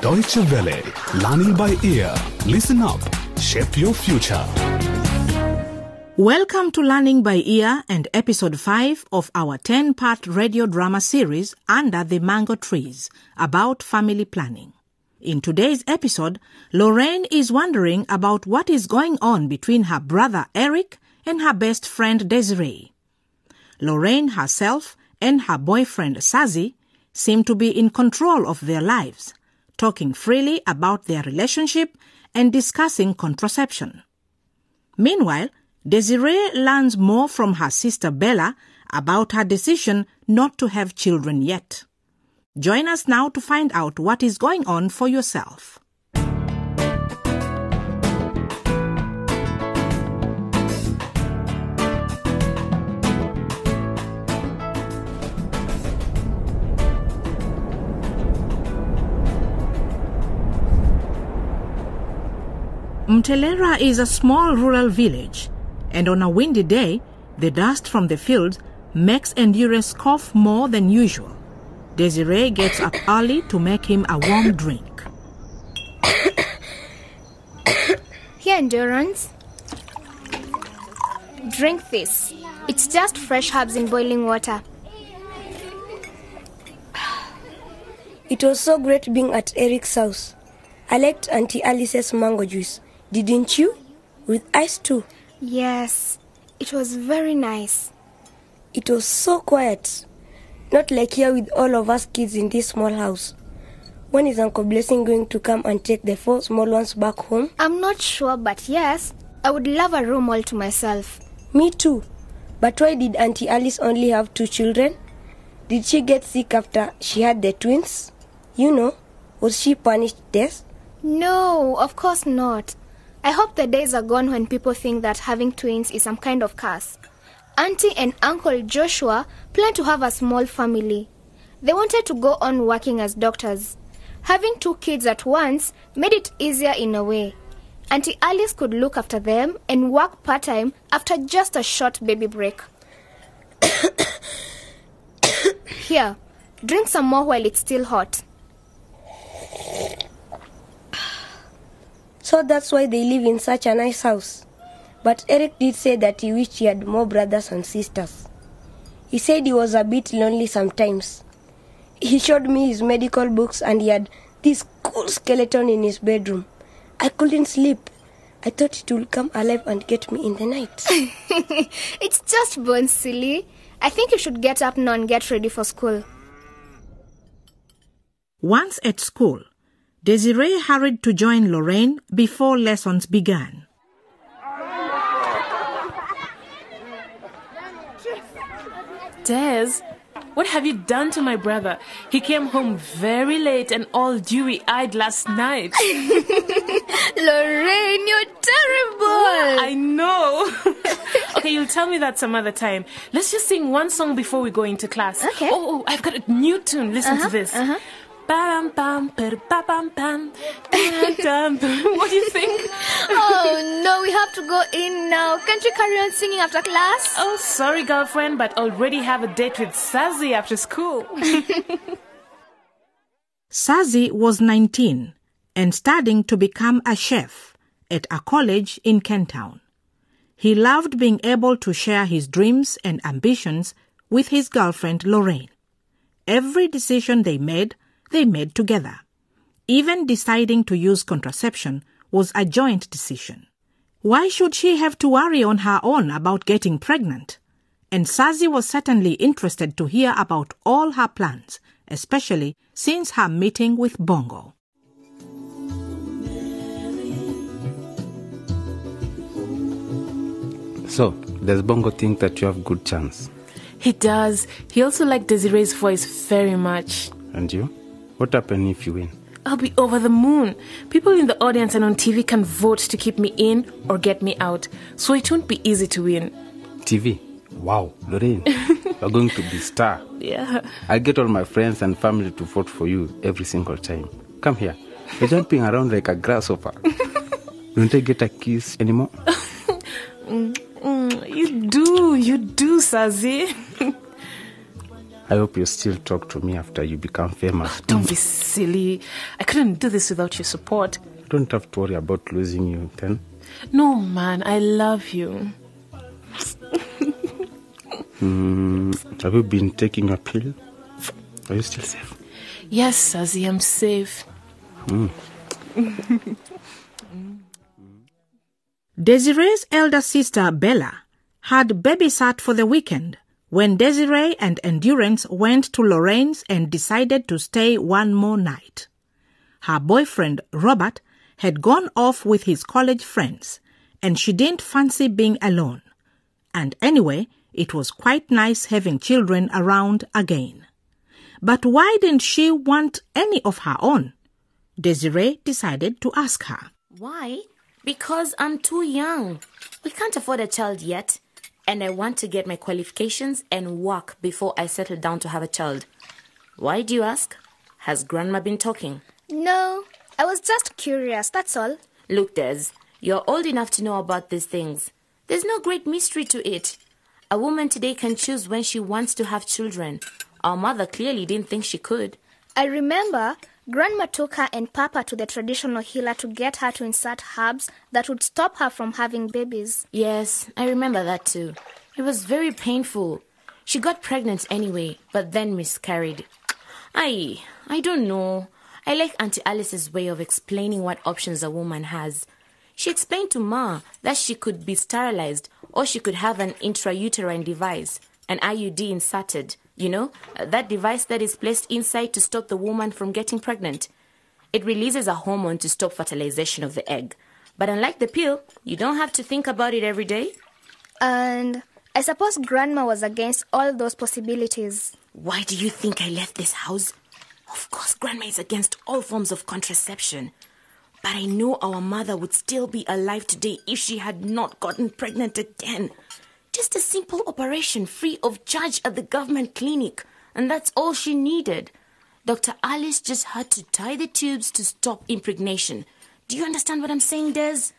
Deutsche Welle. Learning by ear. Listen up. Shape your future. Welcome to Learning by Ear and episode 5 of our 10 part radio drama series Under the Mango Trees about family planning. In today's episode, Lorraine is wondering about what is going on between her brother Eric and her best friend Desiree. Lorraine herself and her boyfriend Sazi seem to be in control of their lives, talking freely about their relationship and discussing contraception. Meanwhile, Desiree learns more from her sister Bella about her decision not to have children yet. Join us now to find out what is going on for yourself. Mtelera is a small rural village, and on a windy day, the dust from the fields makes Endurance cough more than usual. Desiree gets up early to make him a warm drink. Here, Endurance. Drink this. It's just fresh herbs in boiling water. It was so great being at Eric's house. I liked Auntie Alice's mango juice. Didn't you? With ice too. Yes, it was very nice. It was so quiet. Not like here with all of us kids in this small house. When is Uncle Blessing going to come and take the four small ones back home? I'm not sure, but yes, I would love a room all to myself. Me too. But why did Auntie Alice only have two children? Did she get sick after she had the twins? You know, was she punished death? No, of course not. I hope the days are gone when people think that having twins is some kind of curse. Auntie and Uncle Joshua plan to have a small family. They wanted to go on working as doctors. Having two kids at once made it easier in a way. Auntie Alice could look after them and work part time after just a short baby break. Here, drink some more while it's still hot. So that's why they live in such a nice house. But Eric did say that he wished he had more brothers and sisters. He said he was a bit lonely sometimes. He showed me his medical books and he had this cool skeleton in his bedroom. I couldn't sleep. I thought it would come alive and get me in the night. it's just bones, silly. I think you should get up now and get ready for school. Once at school, Desiree hurried to join Lorraine before lessons began. Des, what have you done to my brother? He came home very late and all dewy eyed last night. Lorraine, you're terrible! I know. okay, you'll tell me that some other time. Let's just sing one song before we go into class. Okay. Oh, oh I've got a new tune. Listen to this. uh-huh. Bam bam per ba bam bam. Ba, dum, bum. What do you think? oh no, we have to go in now. Can't you carry on singing after class? Oh, sorry, girlfriend, but already have a date with Sazi after school. Sazi was 19 and studying to become a chef at a college in Kentown. He loved being able to share his dreams and ambitions with his girlfriend Lorraine. Every decision they made, they made together. Even deciding to use contraception was a joint decision. Why should she have to worry on her own about getting pregnant? And Sazi was certainly interested to hear about all her plans, especially since her meeting with Bongo. So, does Bongo think that you have good chance? he does. He also liked Desiree's voice very much. And you? What happens if you win? I'll be over the moon. People in the audience and on TV can vote to keep me in or get me out, so it won't be easy to win. TV? Wow, Lorraine, you're going to be star. Yeah. I'll get all my friends and family to vote for you every single time. Come here. You're jumping around like a grasshopper. Don't I get a kiss anymore? Mm, you do, you do, Sazi. I hope you still talk to me after you become famous. Don't be silly. I couldn't do this without your support. You don't have to worry about losing you then. No, man, I love you. Mm, have you been taking a pill? Are you still safe? Yes, Sazi, I'm safe. Desiree's elder sister Bella had babysat for the weekend when Desiree and Endurance went to Lorraine's and decided to stay one more night. Her boyfriend, Robert, had gone off with his college friends, and she didn't fancy being alone. And anyway, it was quite nice having children around again. But why didn't she want any of her own? Desiree decided to ask her. Why? Because I'm too young. We can't afford a child yet. And I want to get my qualifications and work before I settle down to have a child. Why do you ask? Has Grandma been talking? No, I was just curious, that's all. Look, Des, you're old enough to know about these things. There's no great mystery to it. A woman today can choose when she wants to have children. Our mother clearly didn't think she could. I remember Grandma took her and Papa to the traditional healer to get her to insert herbs that would stop her from having babies. Yes, I remember that too. It was very painful. She got pregnant anyway, but then miscarried. I, I don't know. I like Auntie Alice's way of explaining what options a woman has. She explained to Ma that she could be sterilized or she could have an intrauterine device, an IUD inserted. You know, that device that is placed inside to stop the woman from getting pregnant. It releases a hormone to stop fertilization of the egg. But unlike the pill, you don't have to think about it every day. And I suppose Grandma was against all those possibilities. Why do you think I left this house? Of course, Grandma is against all forms of contraception. But I know our mother would still be alive today if she had not gotten pregnant again. Just a simple operation free of charge at the government clinic, and that's all she needed. Dr. Alice just had to tie the tubes to stop impregnation. Do you understand what I'm saying, Des?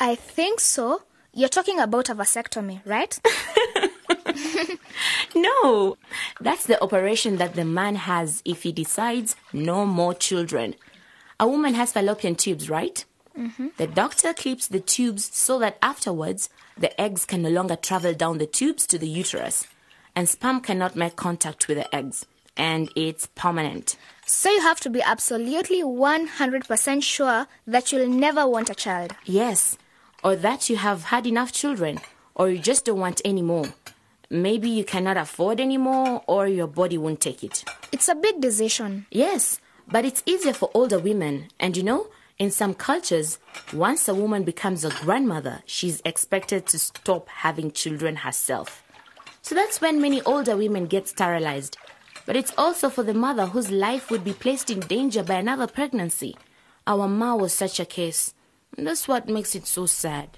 I think so. You're talking about a vasectomy, right? No, that's the operation that the man has if he decides no more children. A woman has fallopian tubes, right? Mm-hmm. The doctor clips the tubes so that afterwards the eggs can no longer travel down the tubes to the uterus, and sperm cannot make contact with the eggs, and it's permanent. so you have to be absolutely 100% sure that you'll never want a child. Yes, or that you have had enough children, or you just don't want any more. Maybe you cannot afford any more, or your body won't take it. It's a big decision. Yes, but it's easier for older women. And you know, in some cultures, once a woman becomes a grandmother, she's expected to stop having children herself. So that's when many older women get sterilized. But it's also for the mother whose life would be placed in danger by another pregnancy. Our Ma was such a case. And that's what makes it so sad.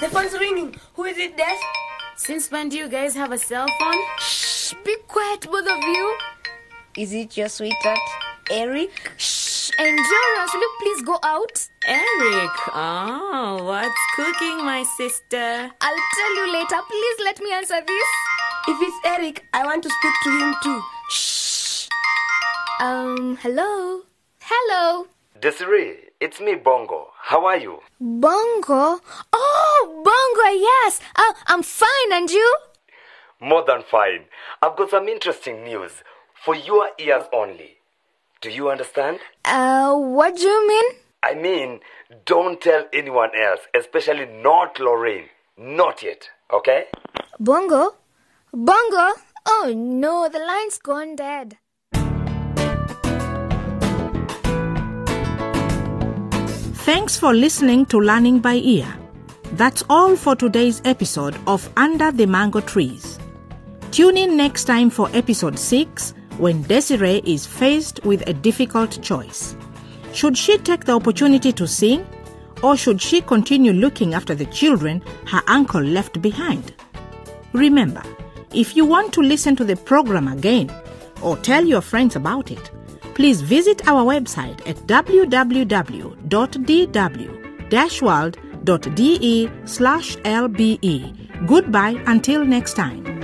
The phone's ringing. Who is it, Des? Since when do you guys have a cell phone? Shh, be quiet, both of you. Is it your sweetheart, Eric? Shh, Endurance, will you please go out? Eric. Oh, what's cooking, my sister? I'll tell you later. Please let me answer this. If it's Eric, I want to speak to him too. Shh. Um, hello? Hello? Desiree, it's me, Bongo. How are you? Bongo? Oh, Bongo, yes. Oh, I'm fine, and you? More than fine. I've got some interesting news for your ears only. Do you understand? Uh, what do you mean? I mean, don't tell anyone else, especially not Lorraine. Not yet, okay? Bongo? Bongo? Oh no, the line's gone dead. Thanks for listening to Learning by Ear. That's all for today's episode of Under the Mango Trees. Tune in next time for episode 6 when Desiree is faced with a difficult choice. Should she take the opportunity to sing or should she continue looking after the children her uncle left behind? Remember, if you want to listen to the program again or tell your friends about it, please visit our website at www.dw-world.de slash lbe. Goodbye until next time.